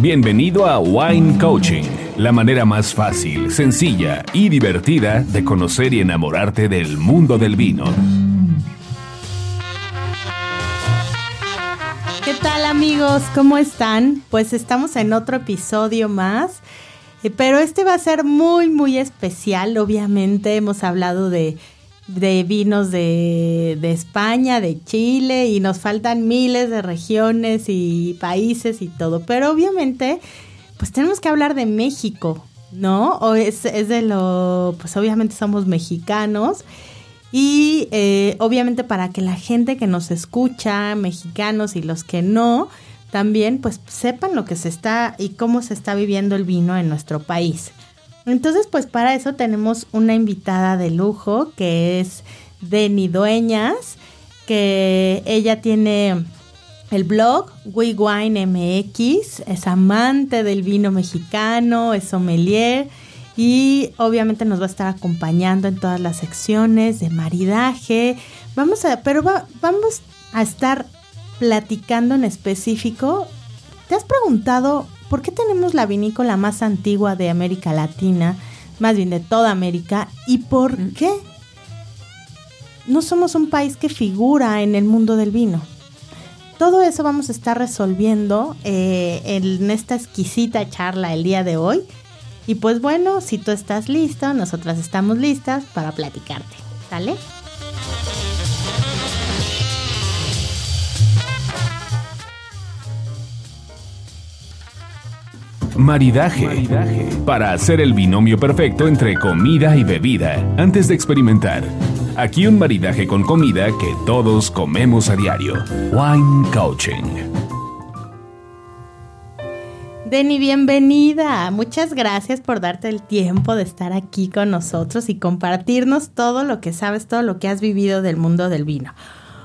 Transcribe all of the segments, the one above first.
Bienvenido a Wine Coaching, la manera más fácil, sencilla y divertida de conocer y enamorarte del mundo del vino. ¿Qué tal amigos? ¿Cómo están? Pues estamos en otro episodio más, eh, pero este va a ser muy, muy especial. Obviamente hemos hablado de de vinos de, de, España, de Chile y nos faltan miles de regiones y países y todo. Pero obviamente, pues tenemos que hablar de México, ¿no? O es, es de lo, pues obviamente somos mexicanos. Y eh, obviamente para que la gente que nos escucha, mexicanos y los que no, también pues sepan lo que se está y cómo se está viviendo el vino en nuestro país. Entonces, pues para eso tenemos una invitada de lujo que es Deni Dueñas, que ella tiene el blog We Wine MX, es amante del vino mexicano, es sommelier y obviamente nos va a estar acompañando en todas las secciones de maridaje. Vamos a, pero vamos a estar platicando en específico. ¿Te has preguntado ¿por qué tenemos la vinícola más antigua de América Latina, más bien de toda América? ¿Y por qué no somos un país que figura en el mundo del vino? Todo eso vamos a estar resolviendo eh, en esta exquisita charla el día de hoy. Y pues bueno, si tú estás listo, nosotras estamos listas para platicarte. ¿Sale? Maridaje. Para hacer el binomio perfecto entre comida y bebida antes de experimentar. Aquí un maridaje con comida que todos comemos a diario. Wine Coaching. Denny, bienvenida. Muchas gracias por darte el tiempo de estar aquí con nosotros y compartirnos todo lo que sabes, todo lo que has vivido del mundo del vino.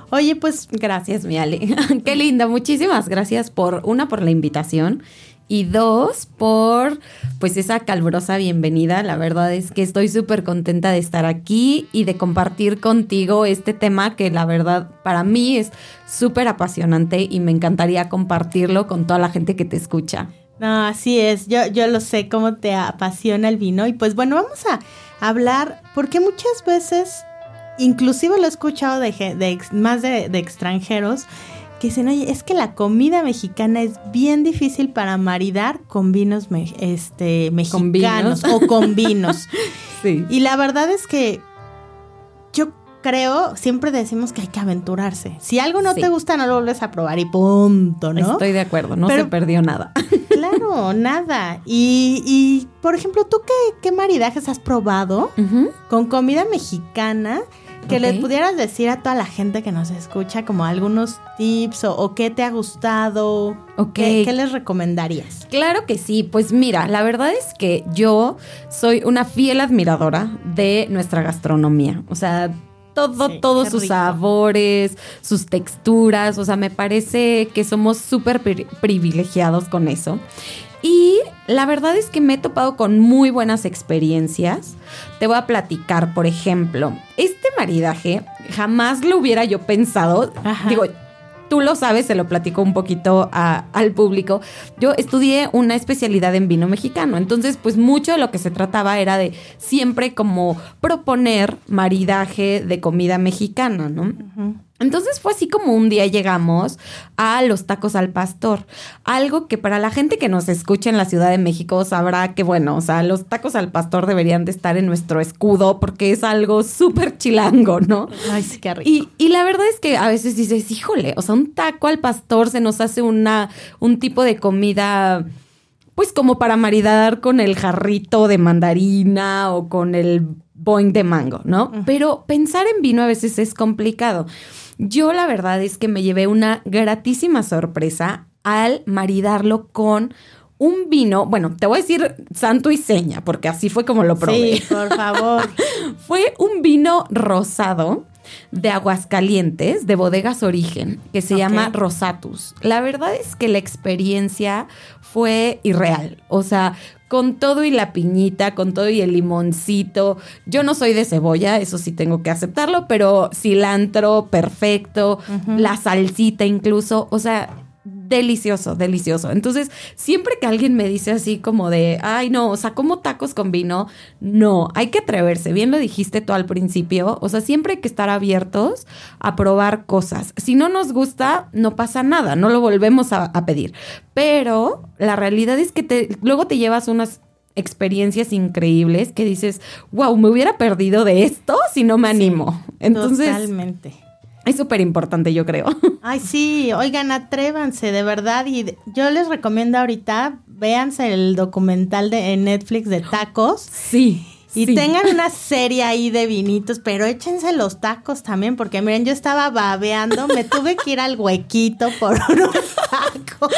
Oye, pues gracias, mi Ale. Qué linda. Muchísimas gracias por una por la invitación y dos, por pues esa calurosa bienvenida. La verdad es que estoy súper contenta de estar aquí y de compartir contigo este tema que la verdad para mí es súper apasionante y me encantaría compartirlo con toda la gente que te escucha. No, así es, yo, yo lo sé cómo te apasiona el vino y pues bueno, vamos a hablar porque muchas veces, inclusive lo he escuchado de, más de extranjeros, que dicen, oye, es que la comida mexicana es bien difícil para maridar con vinos este, mexicanos o con vinos. sí. Y la verdad es que yo creo, siempre decimos que hay que aventurarse. Si algo no te gusta, no lo vuelves a probar y punto, ¿no? Estoy de acuerdo, no se perdió nada. Claro, nada. Y, y, por ejemplo, ¿tú qué, qué maridajes has probado con comida mexicana? Que le pudieras decir a toda la gente que nos escucha como algunos tips o, qué te ha gustado, ¿qué, ¿qué, les recomendarías? Claro que sí, pues mira, la verdad es que yo soy una fiel admiradora de nuestra gastronomía, o sea, todo, todos sus sabores, sus texturas, o sea, me parece que somos súper privilegiados con eso. Y la verdad es que me he topado con muy buenas experiencias. Te voy a platicar, por ejemplo, este maridaje jamás lo hubiera yo pensado. Digo, tú lo sabes, se lo platico un poquito al público. Yo estudié una especialidad en vino mexicano, entonces pues mucho de lo que se trataba era de siempre como proponer maridaje de comida mexicana, ¿no? Entonces fue así como un día llegamos a los tacos al pastor. Algo que para la gente que nos escucha en la Ciudad de México sabrá que, bueno, o sea, los tacos al pastor deberían de estar en nuestro escudo porque es algo súper chilango, ¿no? Ay, sí, qué rico. Y, y, la verdad es que a veces dices, híjole, o sea, un taco al pastor se nos hace una, un tipo de comida pues como para maridar con el jarrito de mandarina o con el boing de mango, ¿no? Pero pensar en vino a veces es complicado. Yo la verdad es que me llevé una gratísima sorpresa al maridarlo con un vino, bueno, te voy a decir santo y seña, porque así fue como lo probé. Sí, por favor. fue un vino rosado de Aguascalientes, de Bodegas Origen, que se llama Rosatus. La verdad es que la experiencia fue irreal. O sea, con todo y la piñita, con todo y el limoncito. Yo no soy de cebolla, eso sí tengo que aceptarlo, pero cilantro, perfecto, la salsita incluso. O sea, delicioso, delicioso. Entonces, siempre que alguien me dice así como de, ay, no, o sea, como tacos con vino, no, hay que atreverse. Bien lo dijiste tú al principio. O sea, siempre hay que estar abiertos a probar cosas. Si no nos gusta, no pasa nada, no lo volvemos a, a pedir. Pero la realidad es que te, luego te llevas unas experiencias increíbles que dices, wow, me hubiera perdido de esto si no me animo. Entonces, Totalmente. Es súper importante, yo creo. Ay, sí, oigan, atrévanse, de verdad. Y yo les recomiendo ahorita, véanse el documental de en Netflix de tacos. Sí. Y sí. tengan una serie ahí de vinitos, pero échense los tacos también, porque miren, yo estaba babeando, me tuve que ir al huequito por unos tacos.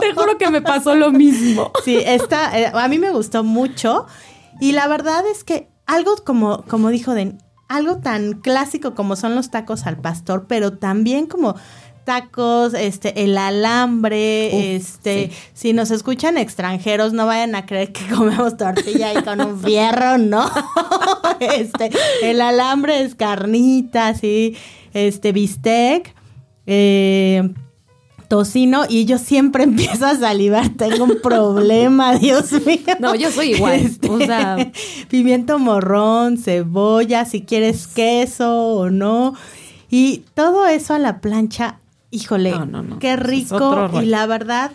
Te juro que me pasó lo mismo. Sí, esta, eh, a mí me gustó mucho. Y la verdad es que algo como, como dijo Den, algo tan clásico como son los tacos al pastor, pero también como tacos, este, el alambre, este, sí. si nos escuchan extranjeros, no vayan a creer que comemos tortilla y con un fierro, ¿no? este, el alambre es carnita, sí, este, bistec, eh, tocino y yo siempre empiezo a salivar, tengo un problema, Dios mío. No, yo soy igual, Este, o sea- pimiento morrón, cebolla, si quieres queso o no. Y todo eso a la plancha, híjole, No, no, no. qué rico. y la verdad,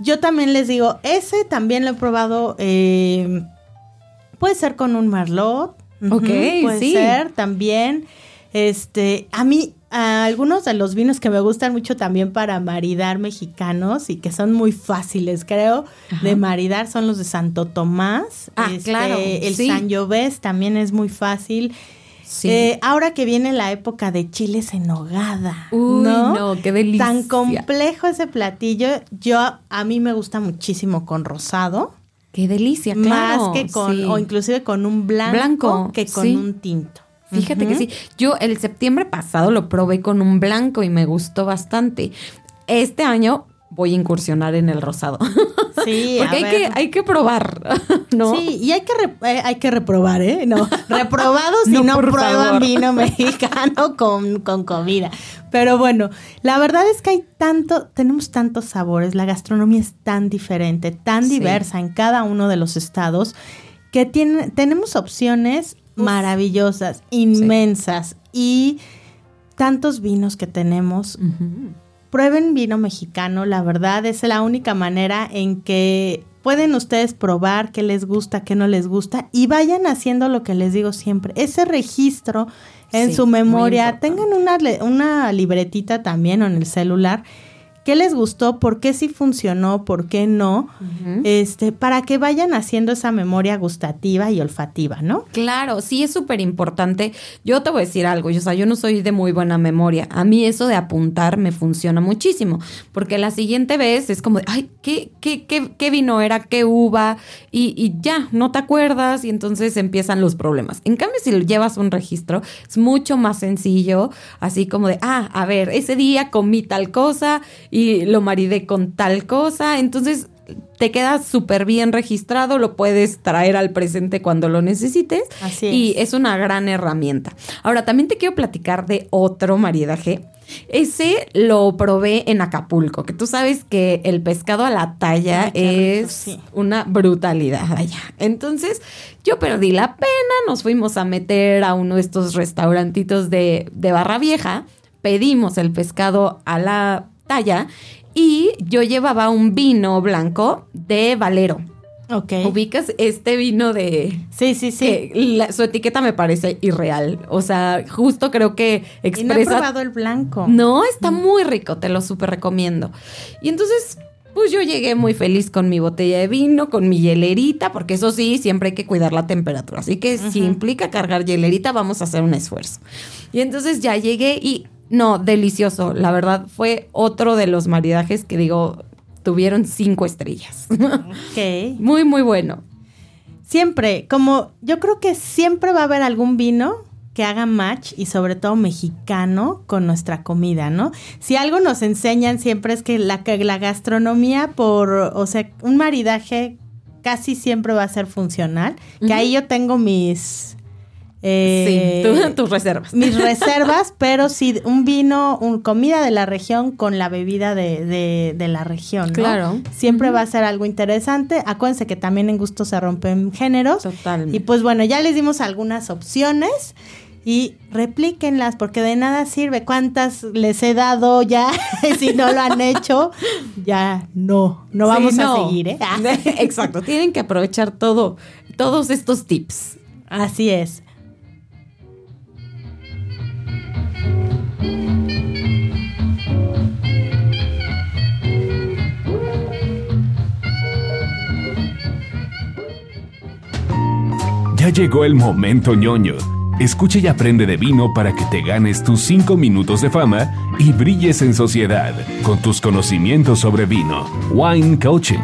yo también les digo, ese también lo he probado, eh, puede ser con un marlot. Ok, puede sí. ser también. Este, a mí, algunos de los vinos que me gustan mucho también para maridar mexicanos y que son muy fáciles, creo, de maridar son los de Santo Tomás. Ah, claro, El sí. Sangiovese también es muy fácil. Sí. Eh, ahora que viene la época de chiles en nogada, Uy, ¿no? no, qué delicia. Tan complejo ese platillo. Yo, a mí me gusta muchísimo con rosado. Qué delicia, claro. Más que con, sí. o inclusive con un blanco, Blanco, que con sí. un tinto. Fíjate que sí. Yo el septiembre pasado lo probé con un blanco y me gustó bastante. Este año voy a incursionar en el rosado. Sí, Porque a hay ver. que, hay que probar, ¿no? Sí, y hay que, re- eh, hay que reprobar, ¿eh? No, reprobados si No, no, prueban favor. vino mexicano con, con comida. Pero bueno, la verdad es que hay tanto, tenemos tantos sabores, la gastronomía es tan diferente, tan Sí. diversa en cada uno de los estados, que tiene, tenemos opciones maravillosas, inmensas. Y tantos vinos que tenemos. Prueben vino mexicano, la verdad es la única manera en que pueden ustedes probar qué les gusta, qué no les gusta y vayan haciendo lo que les digo siempre, ese registro en Sí, su memoria, tengan una, una libretita también o en el celular, qué les gustó, por qué sí funcionó, por qué no, este, para que vayan haciendo esa memoria gustativa y olfativa, ¿no? Claro, sí es súper importante. Yo te voy a decir algo, yo, o sea, yo no soy de muy buena memoria. A mí eso de apuntar me funciona muchísimo, porque la siguiente vez es como, de, ay, ¿qué, qué, qué, qué vino era? ¿Qué uva? Y, y ya, no te acuerdas y entonces empiezan los problemas. En cambio, si llevas un registro, es mucho más sencillo, así como de, ah, a ver, ese día comí tal cosa y lo maridé con tal cosa, entonces te queda súper bien registrado, lo puedes traer al presente cuando lo necesites. Así Y es. es una gran herramienta. Ahora, también te quiero platicar de otro maridaje. Ese lo probé en Acapulco, que tú sabes que el pescado a la talla Ay, qué rico, es sí. una brutalidad allá. Entonces, yo perdí la pena, nos fuimos a meter a uno de estos restaurantitos de, de Barra Vieja, pedimos el pescado a la talla y yo llevaba un vino blanco de Valero. Ok. ¿Ubicas este vino de...? Sí, sí, sí. que la- su etiqueta me parece irreal. O sea, justo creo que y no he expresa... probado el blanco. No, está muy rico, te lo súper recomiendo. Y entonces, pues yo llegué muy feliz con mi botella de vino, con mi hielerita, porque eso sí, siempre hay que cuidar la temperatura. Así que si implica cargar hielerita, vamos a hacer un esfuerzo. Y entonces ya llegué y, no, delicioso. La verdad, fue otro de los maridajes que digo, tuvieron cinco estrellas. Ok. muy, muy bueno. Siempre, como yo creo que siempre va a haber algún vino que haga match y sobre todo mexicano con nuestra comida, ¿no? Si algo nos enseñan siempre es que la, la gastronomía por, o sea, un maridaje casi siempre va a ser funcional, que ahí yo tengo mis Eh, sí, tus reservas. Mis reservas, pero sí un vino, un, comida de la región con la bebida de, de, la región. ¿no? Claro. Siempre va a ser algo interesante. Acuérdense que también en gusto se rompen géneros. Totalmente. Y pues bueno, ya les dimos algunas opciones y replíquenlas porque de nada sirve. ¿Cuántas les he dado ya? si no lo han hecho, ya no, no vamos a seguir. ¿eh? Exacto, tienen que aprovechar todo, todos estos tips. Así es. Llegó el momento ñoño. Escucha y aprende de vino para que te ganes tus 5 minutos de fama y brilles en sociedad con tus conocimientos sobre vino. Wine Coaching.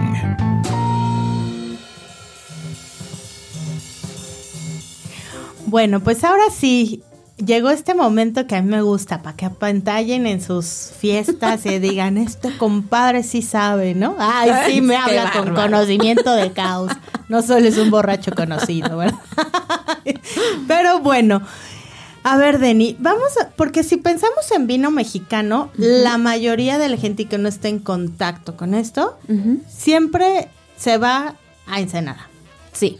Bueno, pues ahora sí, llegó este momento que a mí me gusta, para que apantallen en sus fiestas y digan, este compadre sí sabe, ¿no? Ay, sí, me habla con conocimiento de caos. No solo es un borracho conocido, ¿verdad? Pero bueno, a ver, Deni, vamos a, porque si pensamos en vino mexicano, la mayoría de la gente que no está en contacto con esto, siempre se va a Ensenada. Sí.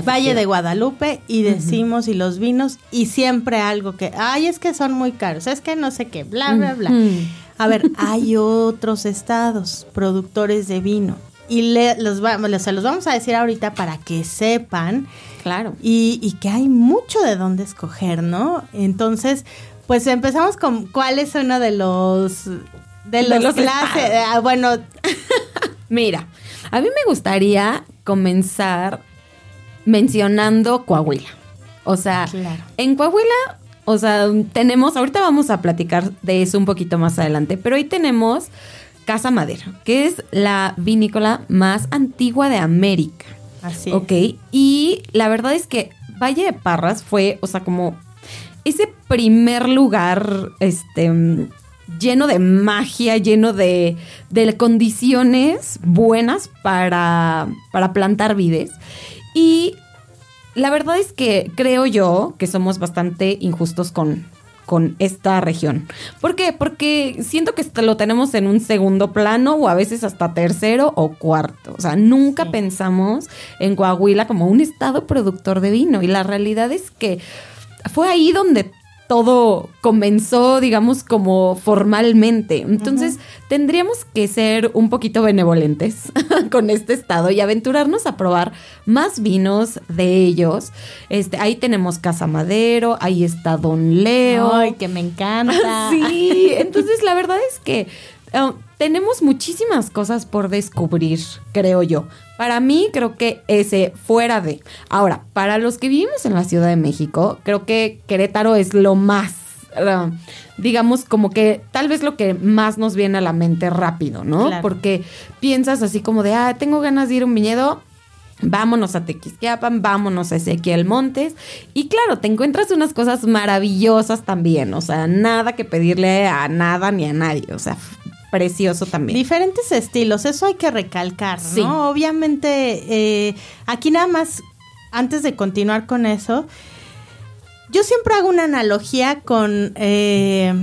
Valle de Guadalupe y decimos y los vinos y siempre algo que, ay, es que son muy caros, es que no sé qué, bla, bla, bla. A ver, hay otros estados productores de vino y le, los, se los vamos a decir ahorita para que sepan. Claro. Y, y que hay mucho de dónde escoger, ¿no? Entonces, pues empezamos con cuál es uno de los de los, clases. Ah, bueno, mira, a mí me gustaría comenzar mencionando Coahuila. O sea, en Coahuila, o sea, tenemos, ahorita vamos a platicar de eso un poquito más adelante, pero hoy tenemos Casa Madera, que es la vinícola más antigua de América. Así. Ok, y la verdad es que Valle de Parras fue, o sea, como ese primer lugar, este, lleno de magia, lleno de, de condiciones buenas para, para plantar vides. Y la verdad es que creo yo que somos bastante injustos con, con esta región. ¿Por qué? Porque siento que lo tenemos en un segundo plano o a veces hasta tercero o cuarto. O sea, nunca pensamos en Coahuila como un estado productor de vino. Y la realidad es que fue ahí donde todo comenzó, digamos, como formalmente. Entonces, tendríamos que ser un poquito benevolentes con este estado y aventurarnos a probar más vinos de ellos. Este, ahí tenemos Casa Madero, ahí está Don Leo. Ay, que me encanta. sí, entonces la verdad es que um, tenemos muchísimas cosas por descubrir, creo yo. Para mí, creo que ese fuera de. Ahora, para los que vivimos en la Ciudad de México, creo que Querétaro es lo más. Uh, digamos, como que tal vez lo que más nos viene a la mente rápido, ¿no? Porque piensas así como de, ah, tengo ganas de ir a un viñedo, Vámonos a Tequisquiapan, vámonos a Ezequiel Montes. Y claro, te encuentras unas cosas maravillosas también. O sea, nada que pedirle a nada ni a nadie. O sea, precioso también. Diferentes estilos, eso hay que recalcar, ¿no? Obviamente, eh, aquí nada más, antes de continuar con eso, yo siempre hago una analogía con eh,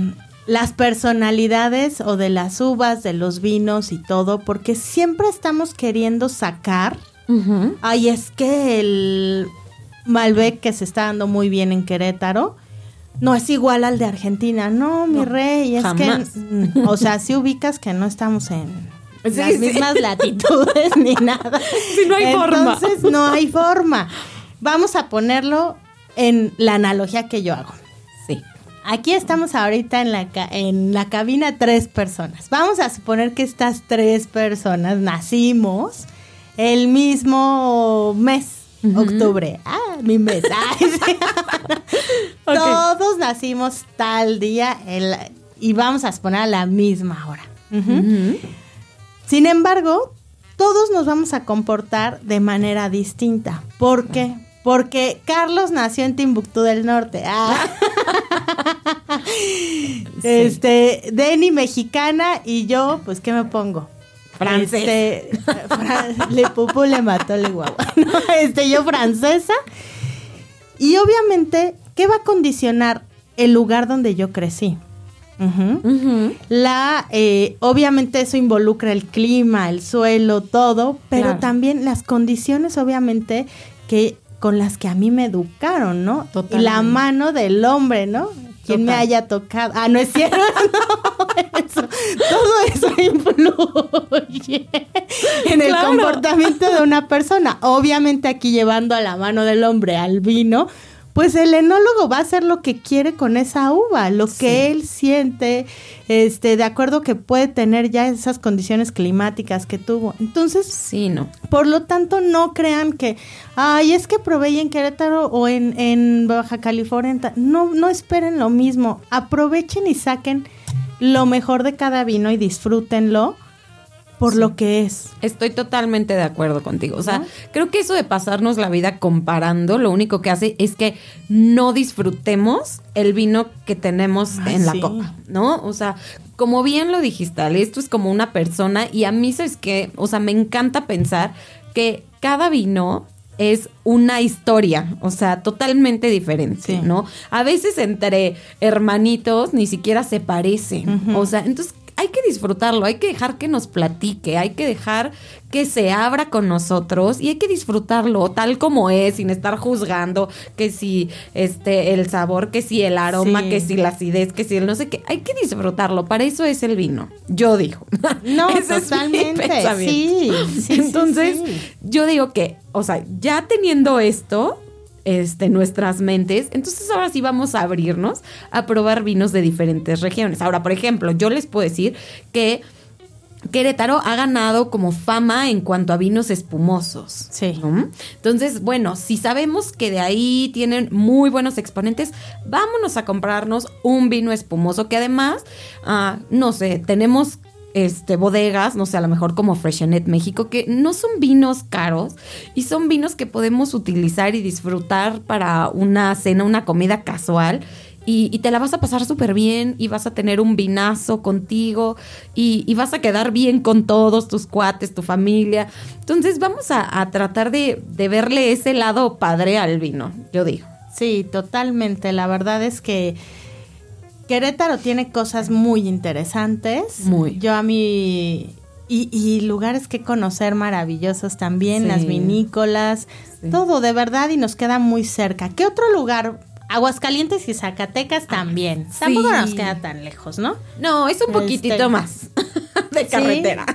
las personalidades o de las uvas, de los vinos y todo, porque siempre estamos queriendo sacar. Ay, es que el Malbec que se está dando muy bien en Querétaro no es igual al de Argentina. No, mi rey, es que, o sea, si ubicas que no estamos en las mismas latitudes ni nada. Si no hay forma. Entonces, no hay forma. Vamos a ponerlo en la analogía que yo hago. Sí. Aquí estamos ahorita en la, en la cabina tres personas. Vamos a suponer que estas tres personas nacimos el mismo mes Octubre. Ah, mi mes. Todos nacimos tal día y vamos a exponer a la misma hora. Sin embargo, todos nos vamos a comportar de manera distinta. ¿Por qué? Porque Carlos nació en Timbuktu del Norte. Ah. Este, Denny mexicana y yo, pues, ¿qué me pongo? Francés. Este, le pupo le mató le guagua. este, yo francesa. Y obviamente, ¿qué va a condicionar el lugar donde yo crecí? La, eh, obviamente eso involucra el clima, el suelo, todo, pero también las condiciones, obviamente, que con las que a mí me educaron, ¿no? Y la mano del hombre, ¿no? Quien me haya tocado. Ah, no es cierto. todo eso influye en el comportamiento de una persona. Obviamente aquí llevando a la mano del hombre al vino, pues el enólogo va a hacer lo que quiere con esa uva, lo que él siente, este, de acuerdo que puede tener ya esas condiciones climáticas que tuvo. Entonces, sí, no. Por lo tanto, no crean que, ay, es que probé en Querétaro o en, en Baja California. No, no esperen lo mismo. Aprovechen y saquen lo mejor de cada vino y disfrútenlo por lo que es. Estoy totalmente de acuerdo contigo. O sea, creo que eso de pasarnos la vida comparando, lo único que hace es que no disfrutemos el vino que tenemos en la copa, ¿no? O sea, como bien lo dijiste, esto es como una persona y a mí es que, o sea, me encanta pensar que cada vino es una historia, o sea, totalmente diferente, ¿no? A veces entre hermanitos ni siquiera se parecen, o sea, entonces hay que disfrutarlo, hay que dejar que nos platique, hay que dejar que se abra con nosotros y hay que disfrutarlo tal como es, sin estar juzgando que si este el sabor, que si el aroma, que si la acidez, que si el no sé qué, hay que disfrutarlo, para eso es el vino. Yo digo. No, totalmente. sí, Entonces, yo digo que, o sea, ya teniendo esto, este, nuestras mentes. Entonces ahora sí vamos a abrirnos a probar vinos de diferentes regiones. Ahora, por ejemplo, yo les puedo decir que Querétaro ha ganado como fama en cuanto a vinos espumosos. Sí. Entonces, bueno, si sabemos que de ahí tienen muy buenos exponentes, vámonos a comprarnos un vino espumoso que además, ah, no sé, tenemos este, bodegas, no sé, a lo mejor como Freshenet México, que no son vinos caros y son vinos que podemos utilizar y disfrutar para una cena, una comida casual. Y, te la vas a pasar súper bien y vas a tener un vinazo contigo y, vas a quedar bien con todos tus cuates, tu familia. Entonces vamos a, tratar de, de verle ese lado padre al vino, yo digo. Sí, totalmente. La verdad es que Querétaro tiene cosas muy interesantes. Muy. Yo a mí... Y, lugares que conocer maravillosos también, las vinícolas, todo de verdad y nos queda muy cerca. ¿Qué otro lugar Aguascalientes y Zacatecas también. Tampoco nos queda tan lejos, ¿no? No, es un poquitito este, más de carretera.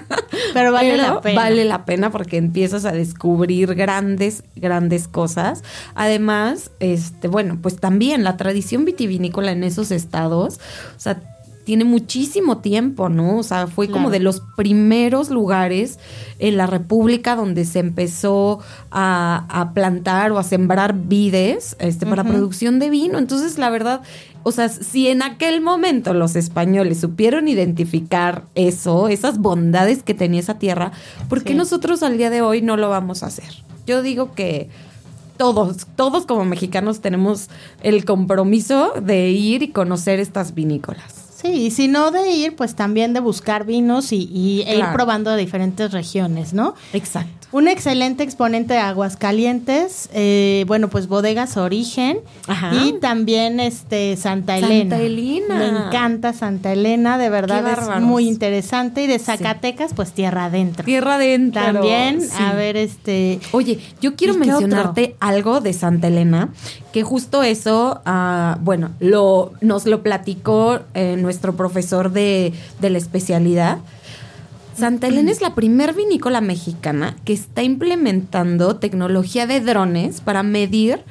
Pero vale la pena. Vale la pena porque empiezas a descubrir grandes, grandes cosas. Además, este, bueno, pues también la tradición vitivinícola en esos estados, o sea, tiene muchísimo tiempo, ¿no? O sea, fue como de los primeros lugares en la República donde se empezó a, plantar o a sembrar vides este, para producción de vino. Entonces, la verdad, o sea, si en aquel momento los españoles supieron identificar eso, esas bondades que tenía esa tierra, ¿por qué nosotros al día de hoy no lo vamos a hacer? Yo digo que todos, todos como mexicanos tenemos el compromiso de ir y conocer estas vinícolas. Sí, y si no de ir, pues también de buscar vinos y, ir probando de diferentes regiones, ¿no? Exacto. Un excelente exponente de Aguascalientes, eh, bueno, pues Bodegas Origen y también este Santa Elena. Santa Elena. Me encanta Santa Elena, de verdad es muy interesante. Y de Zacatecas, pues Tierra Adentro. Tierra Adentro. También, a ver, este... Oye, yo quiero mencionarte algo de Santa Elena, que justo eso, uh, bueno, lo, nos lo platicó eh, nuestro profesor de, de la especialidad. Santa Elena es la primer vinícola mexicana que está implementando tecnología de drones para medir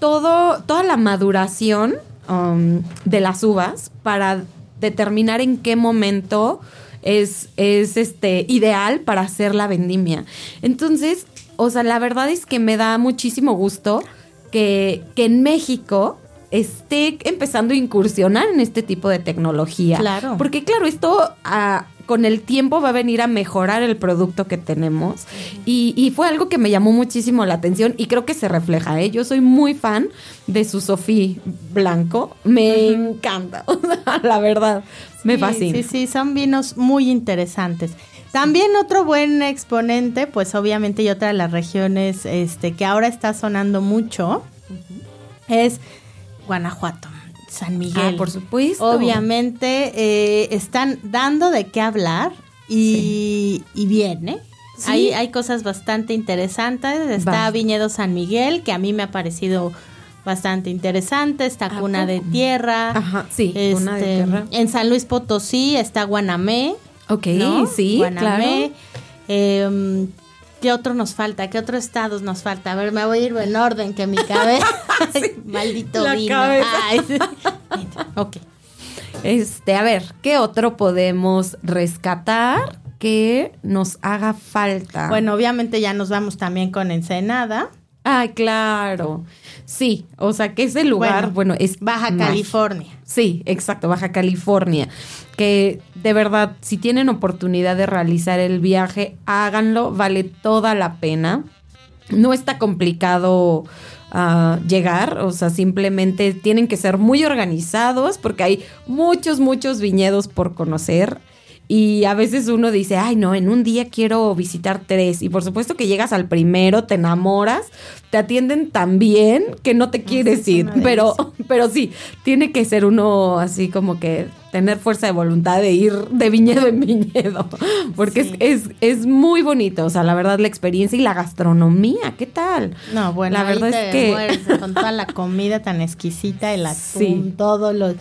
todo, toda la maduración um, de las uvas para determinar en qué momento es, es este, ideal para hacer la vendimia. Entonces, o sea, la verdad es que me da muchísimo gusto que, que en México esté empezando a incursionar en este tipo de tecnología. Claro. Porque claro, esto ah, con el tiempo va a venir a mejorar el producto que tenemos. Y, fue algo que me llamó muchísimo la atención y creo que se refleja. ¿eh? Yo soy muy fan de su Sofía Blanco. Me encanta, la verdad, me fascina. Sí, sí, son vinos muy interesantes. También otro buen exponente, pues obviamente y otra de las regiones este, que ahora está sonando mucho, es Guanajuato. San Miguel. Ah, por supuesto. Obviamente eh, están dando de qué hablar y, y bien, ¿eh? Hay, hay cosas bastante interesantes. Está Viñedo San Miguel, que a mí me ha parecido bastante interesante. Está Cuna de Tierra. Ajá, sí, Cuna de este, Tierra. En San Luis Potosí está Guanamé. Ok, sí, Guanamé. Em, ¿Qué otro nos falta? ¿Qué otros estados nos falta? A ver, me voy a ir en orden que mi cabeza. maldito La vino. cabeza. Ay, sí. ok. Este, a ver, ¿qué otro podemos rescatar que nos haga falta? Bueno, obviamente ya nos vamos también con Ensenada. Ah, claro. Sí, o sea, que ese lugar, bueno, es Baja. California. Sí, exacto, Baja California. Que de verdad, si tienen oportunidad de realizar el viaje, háganlo, vale toda la pena. No está complicado ah, llegar, o sea, simplemente tienen que ser muy organizados porque hay muchos, muchos viñedos por conocer. Y a veces uno dice, ay, no, en un día quiero visitar tres. Y por supuesto que llegas al primero, te enamoras, te atienden tan bien que no te quieres es ir. Pero, pero sí, tiene que ser uno así como que tener fuerza de voluntad de ir de viñedo en viñedo. Porque Sí. es, es, es muy bonito. O sea, la verdad, la experiencia y la gastronomía, ¿qué tal? No, bueno, La verdad es que- mueres con toda la comida tan exquisita, el atún, Sí. todo lo...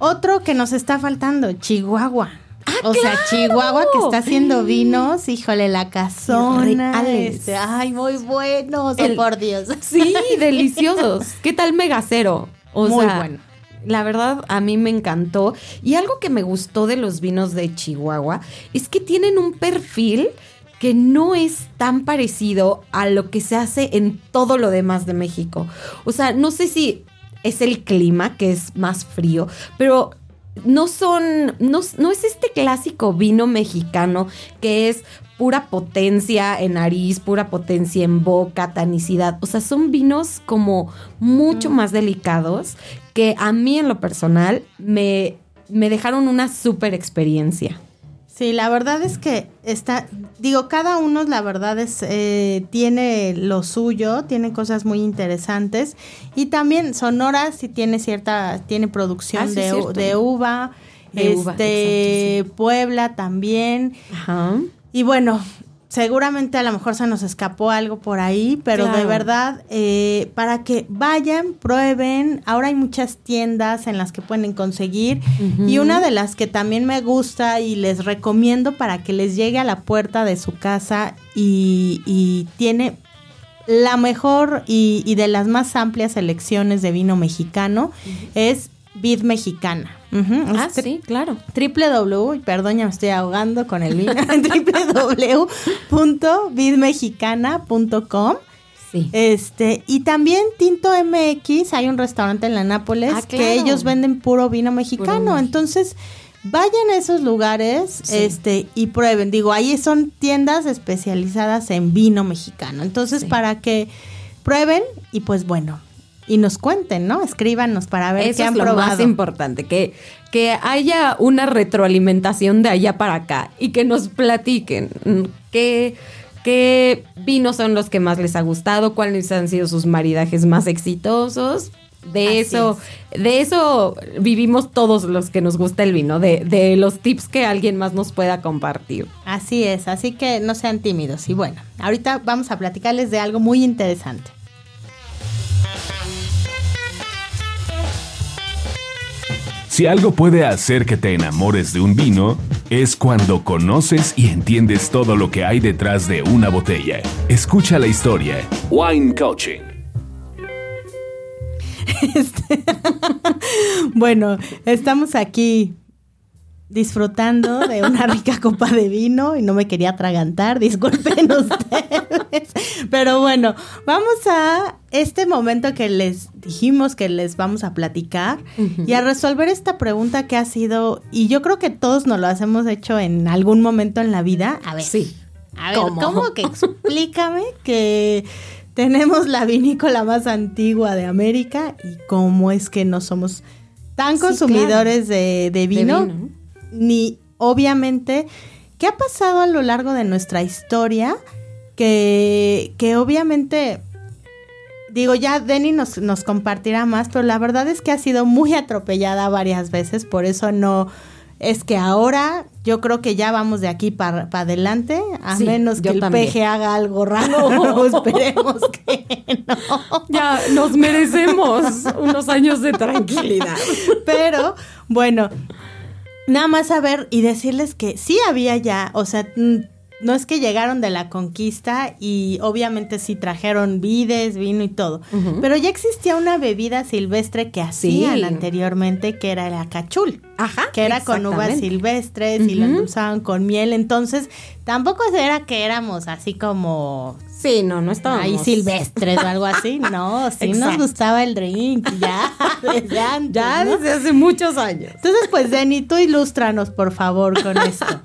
Otro que nos está faltando, Chihuahua. Ah, o sea, Chihuahua que está haciendo vinos, híjole, la casona. Este, ay, muy buenos, oh, por Dios. Sí, deliciosos. ¿Qué tal megacero? O Muy sea, bueno. La verdad, a mí me encantó. Y algo que me gustó de los vinos de Chihuahua es que tienen un perfil que no es tan parecido a lo que se hace en todo lo demás de México. O sea, no sé si es el clima, que es más frío, pero no son, no, no es este clásico vino mexicano que es pura potencia en nariz, pura potencia en boca, tanicidad. O sea, son vinos como mucho más delicados que a mí en lo personal me, me dejaron una súper experiencia. Sí, la verdad es que está, digo, cada uno, la verdad es, eh, tiene lo suyo, tiene cosas muy interesantes y también Sonora sí tiene cierta, tiene producción Ah, sí, de, de uva, De este, Puebla también. Ajá. y bueno, seguramente a lo mejor se nos escapó algo por ahí, pero de verdad, eh, para que vayan, prueben. Ahora hay muchas tiendas en las que pueden conseguir. Y una de las que también me gusta y les recomiendo para que les llegue a la puerta de su casa y, y tiene la mejor y, y de las más amplias selecciones de vino mexicano es Vid Mexicana. Ah, sí, claro. www, perdón, ya me estoy ahogando con el vino, www.vidmexicana.com. Sí. Este, y también Tinto MX, hay un restaurante en la Nápoles Ah, que ellos venden puro vino mexicano. Entonces, vayan a esos lugares Sí. este, y prueben. Digo, ahí son tiendas especializadas en vino mexicano. Entonces, Sí. para que prueben y pues bueno, y nos cuenten, ¿no? Escríbanos para ver Eso qué es han lo probado. más importante, que, que haya una retroalimentación de allá para acá y que nos platiquen mm, qué, qué vinos son los que más les ha gustado, cuáles han sido sus maridajes más exitosos. De Así eso, de eso vivimos todos los que nos gusta el vino, de, de los tips que alguien más nos pueda compartir. Así es, así que no sean tímidos. Y bueno, ahorita vamos a platicarles de algo muy interesante. Si algo puede hacer que te enamores de un vino, es cuando conoces y entiendes todo lo que hay detrás de una botella. Escucha la historia. Wine Coaching. Bueno, estamos aquí disfrutando de una rica copa de vino y no me quería atragantar, disculpen ustedes. Pero bueno, vamos a este momento que les dijimos que les vamos a platicar y a resolver esta pregunta que ha sido, y yo creo que todos nos lo hemos hecho en algún momento en la vida. A ver, Sí. a ver, ¿Cómo? ¿cómo, que explícame que tenemos la vinícola más antigua de América y cómo es que no somos tan Sí, consumidores de, de vino? vino. Ni obviamente, ¿qué ha pasado a lo largo de nuestra historia? Que, que obviamente digo, ya Denny nos, nos compartirá más, pero la verdad es que ha sido muy atropellada varias veces, por eso no es que ahora yo creo que ya vamos de aquí para adelante, a menos que el peje haga algo raro, esperemos que no. Ya nos merecemos unos años de tranquilidad. Pero bueno, nada más saber y decirles que sí había ya, o sea, no es que llegaron de la conquista y obviamente sí trajeron vides, vino y todo, pero ya existía una bebida silvestre que hacían anteriormente que era el cachul. Ajá. Que era con uvas silvestres y lo endulzaban con miel, entonces tampoco era que éramos así como Sí, no, no estábamos. Ahí silvestres o algo así. No, sí nos gustaba el drink, ya, desde antes. Ya desde hace muchos años. Entonces, pues, Denny, tú ilústranos, por favor, con esto.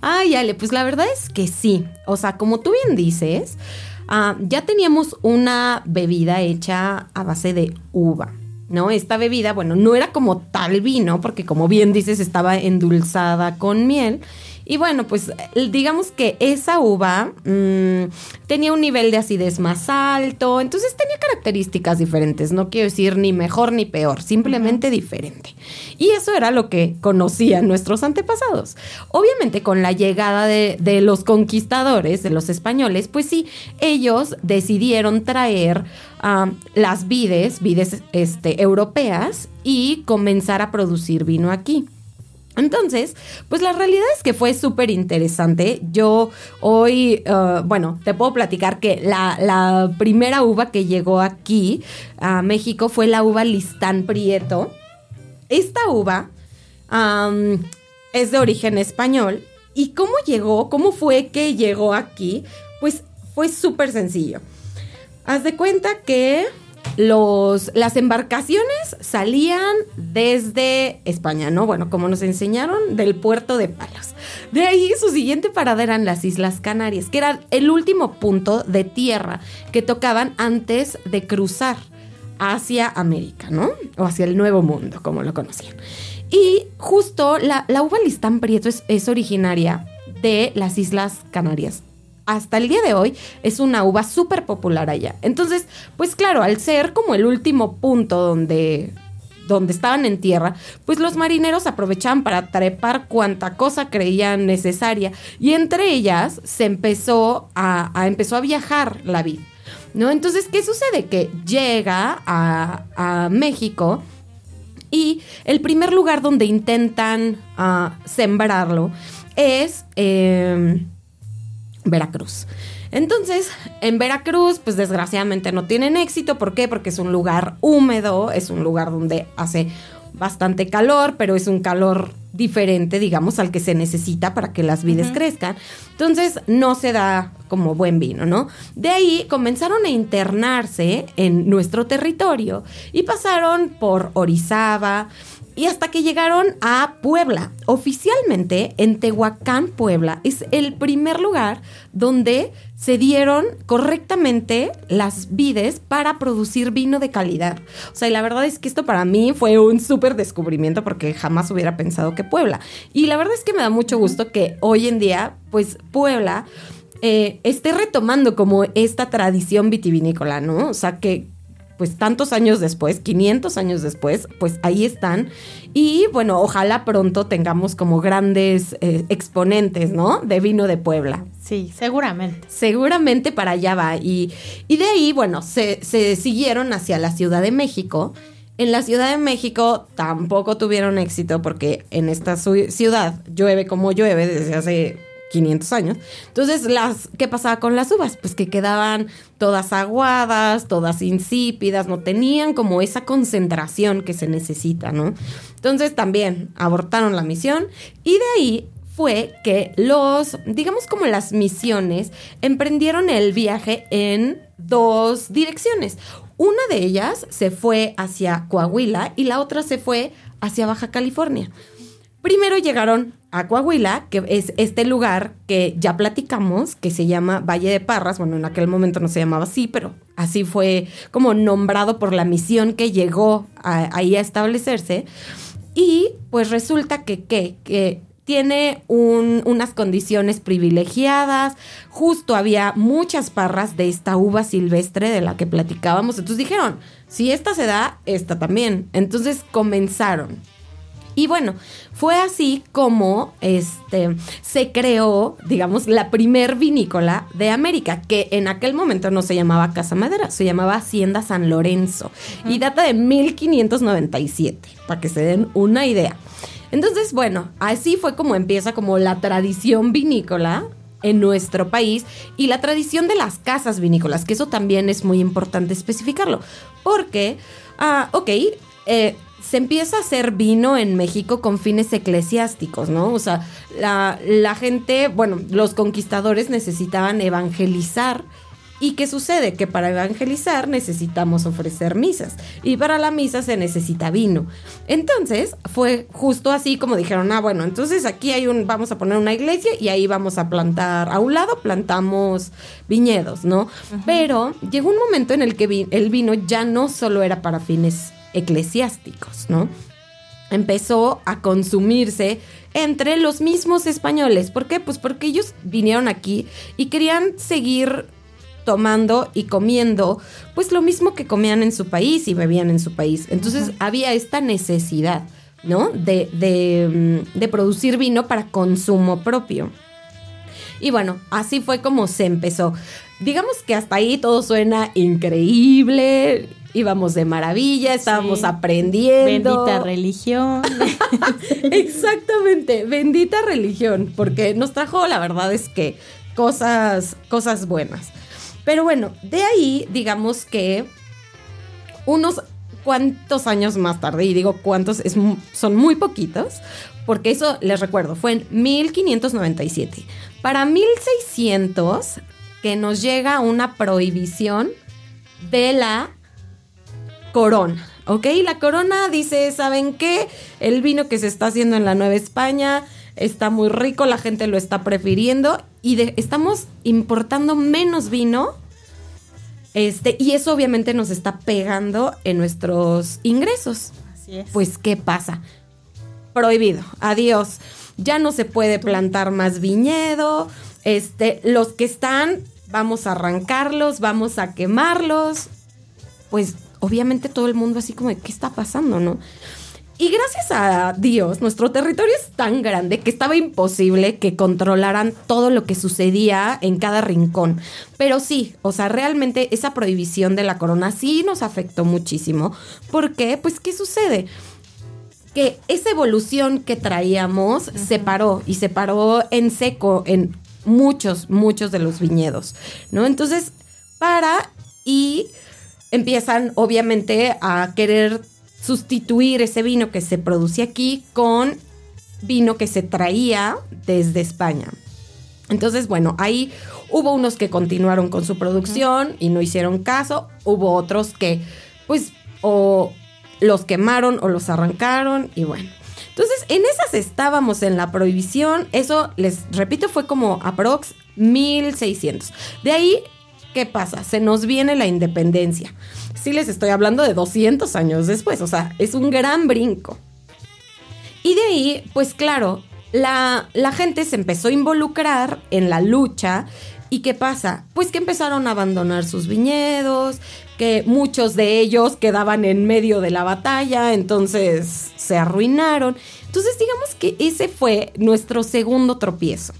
Ay, Ale, pues la verdad es que sí. O sea, como tú bien dices, ah, ya teníamos una bebida hecha a base de uva. ¿no? Esta bebida, bueno, no era como tal vino, porque como bien dices, estaba endulzada con miel. Y bueno, pues digamos que esa uva mm, tenía un nivel de acidez más alto, entonces tenía características diferentes, no quiero decir ni mejor ni peor, simplemente diferente. Y eso era lo que conocían nuestros antepasados. Obviamente con la llegada de, los conquistadores, de los españoles, pues sí, ellos decidieron traer las vides, vides este, europeas, y comenzar a producir vino aquí. Entonces, pues la realidad es que fue súper interesante. Yo hoy, uh, bueno, te puedo platicar que la, primera uva que llegó aquí a México fue la uva Listán Prieto. Esta uva es de origen español. ¿Y cómo llegó? ¿Cómo fue que llegó aquí? Pues fue súper sencillo. Haz de cuenta que los, las embarcaciones salían desde España, ¿no? Bueno, como nos enseñaron, del puerto de Palos. De ahí su siguiente parada eran las Islas Canarias, que era el último punto de tierra que tocaban antes de cruzar hacia América, ¿no? O hacia el Nuevo Mundo, como lo conocían. Y justo la, la uva listán prieto es, es originaria de las Islas Canarias hasta el día de hoy es una uva súper popular allá. Entonces, pues claro, al ser como el último punto donde donde estaban en tierra, pues los marineros aprovechaban para trepar cuanta cosa creían necesaria y entre ellas se empezó a, empezó a viajar la vid, ¿no? Entonces, ¿qué sucede? Que llega a, México y el primer lugar donde intentan ah, sembrarlo es... Em, Veracruz. Entonces, en Veracruz, pues desgraciadamente no tienen éxito. ¿Por qué? Porque es un lugar húmedo, es un lugar donde hace bastante calor, pero es un calor diferente, digamos, al que se necesita para que las vides crezcan. Entonces, no se da como buen vino, ¿no? De ahí comenzaron a internarse en nuestro territorio y pasaron por Orizaba, y hasta que llegaron a Puebla. Oficialmente, en Tehuacán, Puebla, es el primer lugar donde se dieron correctamente las vides para producir vino de calidad. O sea, y la verdad es que esto para mí fue un súper descubrimiento porque jamás hubiera pensado que Puebla. Y la verdad es que me da mucho gusto que hoy en día, pues Puebla... Eh, esté retomando como esta tradición vitivinícola, ¿no? O sea, que, pues tantos años después, 500 años después, pues ahí están. Y bueno, ojalá pronto tengamos como grandes eh, exponentes, ¿no? De vino de Puebla. Sí, seguramente. Seguramente para allá va. Y, y de ahí, bueno, se, se siguieron hacia la Ciudad de México. En la Ciudad de México tampoco tuvieron éxito porque en esta ciudad llueve como llueve desde hace 500 años. Entonces, las, ¿qué pasaba con las uvas? Pues que quedaban todas aguadas, todas insípidas, no tenían como esa concentración que se necesita, ¿no? Entonces también abortaron la misión y de ahí fue que los, digamos como las misiones, emprendieron el viaje en dos direcciones. Una de ellas se fue hacia Coahuila y la otra se fue hacia Baja California. Primero llegaron a Coahuila, que es este lugar que ya platicamos, que se llama Valle de Parras. Bueno, en aquel momento no se llamaba así, pero así fue como nombrado por la misión que llegó ahí a establecerse. Y pues resulta que, que tiene unas condiciones privilegiadas, justo había muchas parras de esta uva silvestre de la que platicábamos, entonces dijeron, si esta se da, esta también. Entonces comenzaron. Y bueno, fue así como este, se creó, digamos, la primer vinícola de América, que en aquel momento no se llamaba Casa Madera, se llamaba Hacienda San Lorenzo y data de 1597, para que se den una idea. Entonces, bueno, así fue como empieza como la tradición vinícola en nuestro país y la tradición de las casas vinícolas, que eso también es muy importante especificarlo, porque, ah, ok, eh, se empieza a hacer vino en México con fines eclesiásticos, ¿no? O sea, la, la gente, bueno, los conquistadores necesitaban evangelizar ¿Y qué sucede? Que para evangelizar necesitamos ofrecer misas y para la misa se necesita vino. Entonces fue justo así como dijeron, ah, bueno, entonces aquí hay un, vamos a poner una iglesia y ahí vamos a plantar, a un lado plantamos viñedos, ¿no? Pero llegó un momento en el que el vino ya no solo era para fines eclesiásticos, ¿no? Empezó a consumirse entre los mismos españoles. ¿Por qué? Pues porque ellos vinieron aquí y querían seguir tomando y comiendo, pues lo mismo que comían en su país y bebían en su país. Entonces había esta necesidad, ¿no? De, mm, de, producir vino para consumo propio. Y bueno, así fue como se empezó. Digamos que hasta ahí todo suena increíble, íbamos de maravilla, estábamos aprendiendo. Bendita religión. Exactamente, bendita religión, porque nos trajo, la verdad es que cosas, cosas buenas. Pero bueno, de ahí, digamos que unos cuantos años más tarde, y digo cuántos, es, son muy poquitos, porque eso les recuerdo, fue en 1597. Para 1600, que nos llega una prohibición de la corona. ¿Ok? La corona dice, ¿saben qué? El vino que se está haciendo en la Nueva España está muy rico, la gente lo está prefiriendo y estamos importando menos vino. Este, y eso obviamente nos está pegando en nuestros ingresos. Así es. Pues, ¿qué pasa? Prohibido. Adiós. Ya no se puede plantar más viñedo. Este, los que están, vamos a arrancarlos, vamos a quemarlos. Pues obviamente todo el mundo así como de qué está pasando, ¿no? Y gracias a Dios, nuestro territorio es tan grande que estaba imposible que controlaran todo lo que sucedía en cada rincón. Pero sí, o sea, realmente esa prohibición de la corona sí nos afectó muchísimo. ¿Por qué? Pues, ¿qué sucede? Que esa evolución que traíamos se paró y se paró en seco en muchos, muchos de los viñedos, ¿no? Entonces, para y empiezan obviamente a querer sustituir ese vino que se producía aquí con vino que se traía desde España. Entonces, bueno, ahí hubo unos que continuaron con su producción y no hicieron caso, hubo otros que pues o los quemaron o los arrancaron y bueno. Entonces, en esas estábamos en la prohibición, eso les repito fue como aprox 1600. De ahí ¿qué pasa? Se nos viene la independencia sí les estoy hablando de 200 años después, o sea, es un gran brinco. Y de ahí, pues claro, la, la gente se empezó a involucrar en la lucha ¿Y qué pasa? Pues que empezaron a abandonar sus viñedos, que muchos de ellos quedaban en medio de la batalla, entonces se arruinaron. Entonces digamos que ese fue nuestro segundo tropiezo.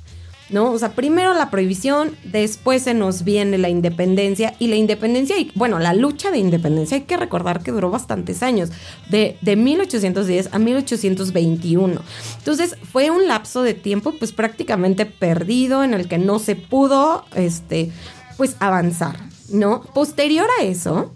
¿no? O sea, primero la prohibición, después se nos viene la independencia y la independencia, y bueno, la lucha de independencia, hay que recordar que duró bastantes años, de, de 1810 a 1821. Entonces fue un lapso de tiempo pues prácticamente perdido en el que no se pudo, este, pues avanzar, ¿no? Posterior a eso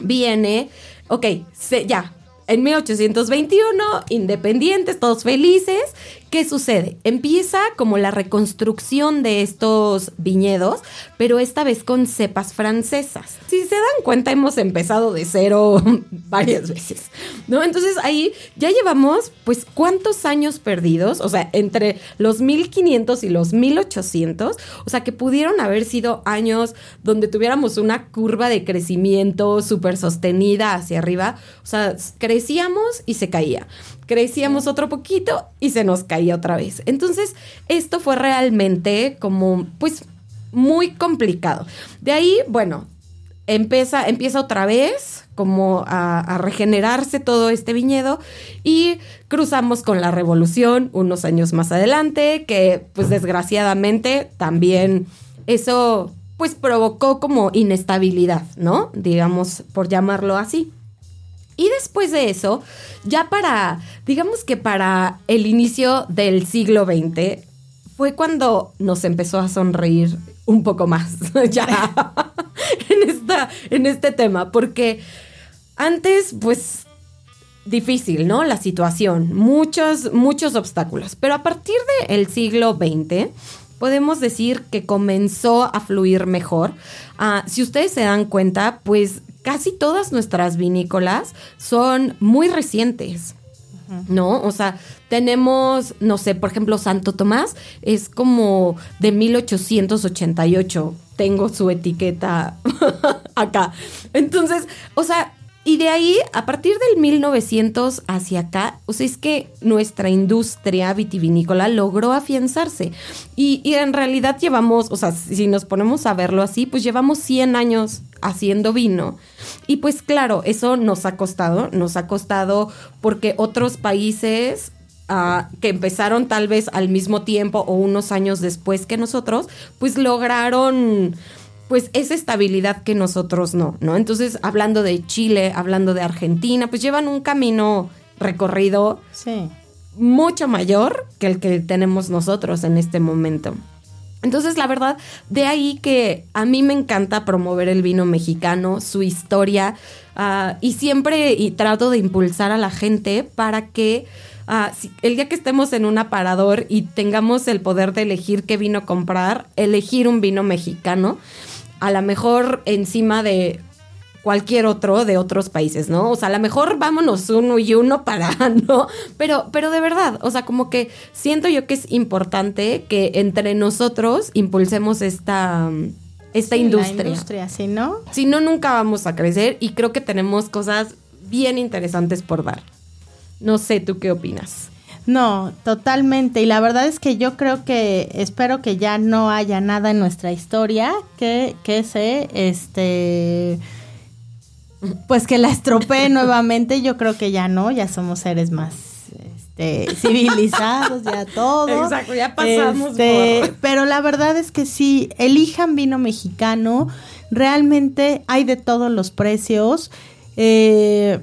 viene, ok, se, ya, en 1821, independientes, todos felices. ¿Qué sucede? Empieza como la reconstrucción de estos viñedos, pero esta vez con cepas francesas. Si se dan cuenta, hemos empezado de cero varias veces, ¿no? Entonces ahí ya llevamos, pues, ¿cuántos años perdidos? O sea, entre los 1500 y los 1800, o sea, que pudieron haber sido años donde tuviéramos una curva de crecimiento súper sostenida hacia arriba, o sea, crecíamos y se caía crecíamos otro poquito y se nos caía otra vez. Entonces, esto fue realmente como, pues, muy complicado. De ahí, bueno, empieza, empieza otra vez como a, regenerarse todo este viñedo y cruzamos con la revolución unos años más adelante, que pues desgraciadamente también eso pues provocó como inestabilidad, ¿no? Digamos, por llamarlo así. Y después de eso, ya para, digamos que para el inicio del siglo XX, fue cuando nos empezó a sonreír un poco más ya en, esta, en este tema, porque antes, pues, difícil, ¿no? La situación, muchos, muchos obstáculos, pero a partir del siglo XX podemos decir que comenzó a fluir mejor. Ah, si ustedes se dan cuenta, pues casi todas nuestras vinícolas son muy recientes. ¿no? O sea, tenemos, no sé, por ejemplo, Santo Tomás es como de 1888. Tengo su etiqueta acá. Entonces, o sea, y de ahí, a partir del 1900 hacia acá, o sea, es que nuestra industria vitivinícola logró afianzarse. Y, y, en realidad llevamos, o sea, si nos ponemos a verlo así, pues llevamos 100 años haciendo vino. Y pues claro, eso nos ha costado, nos ha costado porque otros países ah, que empezaron tal vez al mismo tiempo o unos años después que nosotros, pues lograron pues esa estabilidad que nosotros no, ¿no? Entonces, hablando de Chile, hablando de Argentina, pues llevan un camino recorrido mucho mayor que el que tenemos nosotros en este momento. Entonces, la verdad, de ahí que a mí me encanta promover el vino mexicano, su historia, ah, y siempre y trato de impulsar a la gente para que ah, el día que estemos en un aparador y tengamos el poder de elegir qué vino comprar, elegir un vino mexicano a lo mejor encima de cualquier otro de otros países, ¿no? O sea, a lo mejor vámonos uno y uno para, ¿no? Pero, pero de verdad, o sea, como que siento yo que es importante que entre nosotros impulsemos esta, esta industria. industria, si no. Si no, nunca vamos a crecer y creo que tenemos cosas bien interesantes por dar. No sé, ¿tú qué opinas? No, totalmente. Y la verdad es que yo creo que espero que ya no haya nada en nuestra historia que, que se, este, pues que la estropee nuevamente. Yo creo que ya no, ya somos seres más este, civilizados, ya todo. Exacto, ya pasamos. Este, pero la verdad es que sí, elijan vino mexicano. Realmente hay de todos los precios. Eh,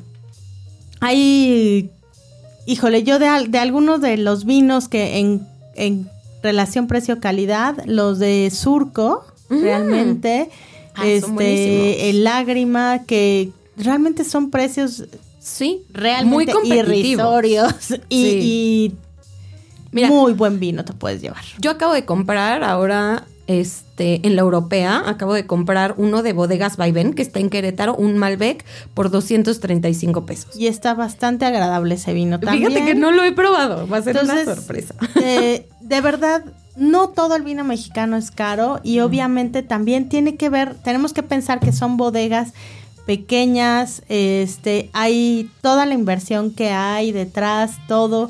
hay híjole, yo de, de algunos de los vinos que en, en relación precio-calidad, los de Surco, mm. realmente, ah, este, el lágrima, que realmente son precios sí, realmente muy irrisorios y, y muy buen vino te puedes llevar. Yo acabo de comprar ahora este, en la europea, acabo de comprar uno de bodegas Vaivén, que está en Querétaro, un Malbec, por 235 pesos. Y está bastante agradable ese vino también. Fíjate que no lo he probado, va a ser una sorpresa. Eh, de verdad, no todo el vino mexicano es caro y obviamente también tiene que ver, tenemos que pensar que son bodegas pequeñas, este, hay toda la inversión que hay detrás, todo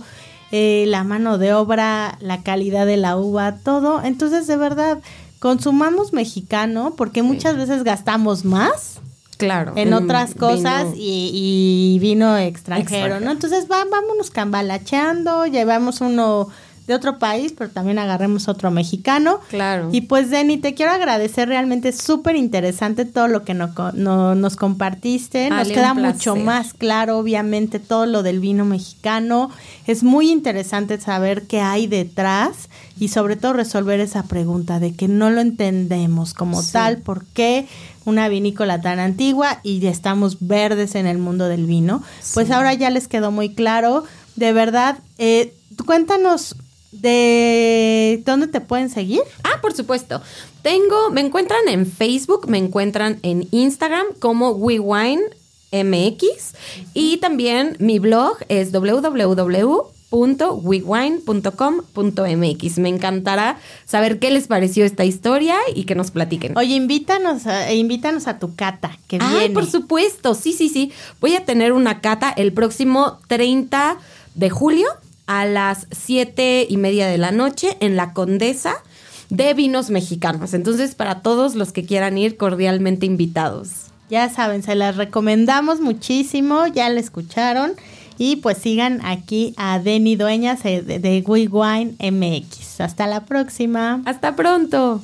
eh, la mano de obra, la calidad de la uva, todo. Entonces, de verdad, consumamos mexicano porque muchas veces gastamos más. Claro. En otras cosas Y, vino extranjero, ¿no? Entonces, va, vámonos cambalacheando, llevamos uno de otro país, pero también agarremos otro mexicano. Claro. Y pues, Denny, te quiero agradecer realmente súper interesante todo lo que no, nos compartiste. nos queda mucho más claro, obviamente, todo lo del vino mexicano. Es muy interesante saber qué hay detrás y sobre todo resolver esa pregunta de que no lo entendemos como tal, por qué una vinícola tan antigua y estamos verdes en el mundo del vino. Pues ahora ya les quedó muy claro. De verdad, eh, cuéntanos ¿De dónde te pueden seguir? Ah, por supuesto. Tengo, me encuentran en Facebook, me encuentran en Instagram como WeWineMX y también mi blog es www.wewine.com.mx. Me encantará saber qué les pareció esta historia y que nos platiquen. Oye, invítanos a, invítanos a tu cata, que ah, por supuesto. Sí, sí, sí. Voy a tener una cata el próximo 30 de julio a las siete y media de la noche en la Condesa de Vinos Mexicanos. Entonces, para todos los que quieran ir, cordialmente invitados. Ya saben, se las recomendamos muchísimo, ya la escucharon. Y pues sigan aquí a Denny Dueñas de, de Wine MX. Hasta la próxima. Hasta pronto.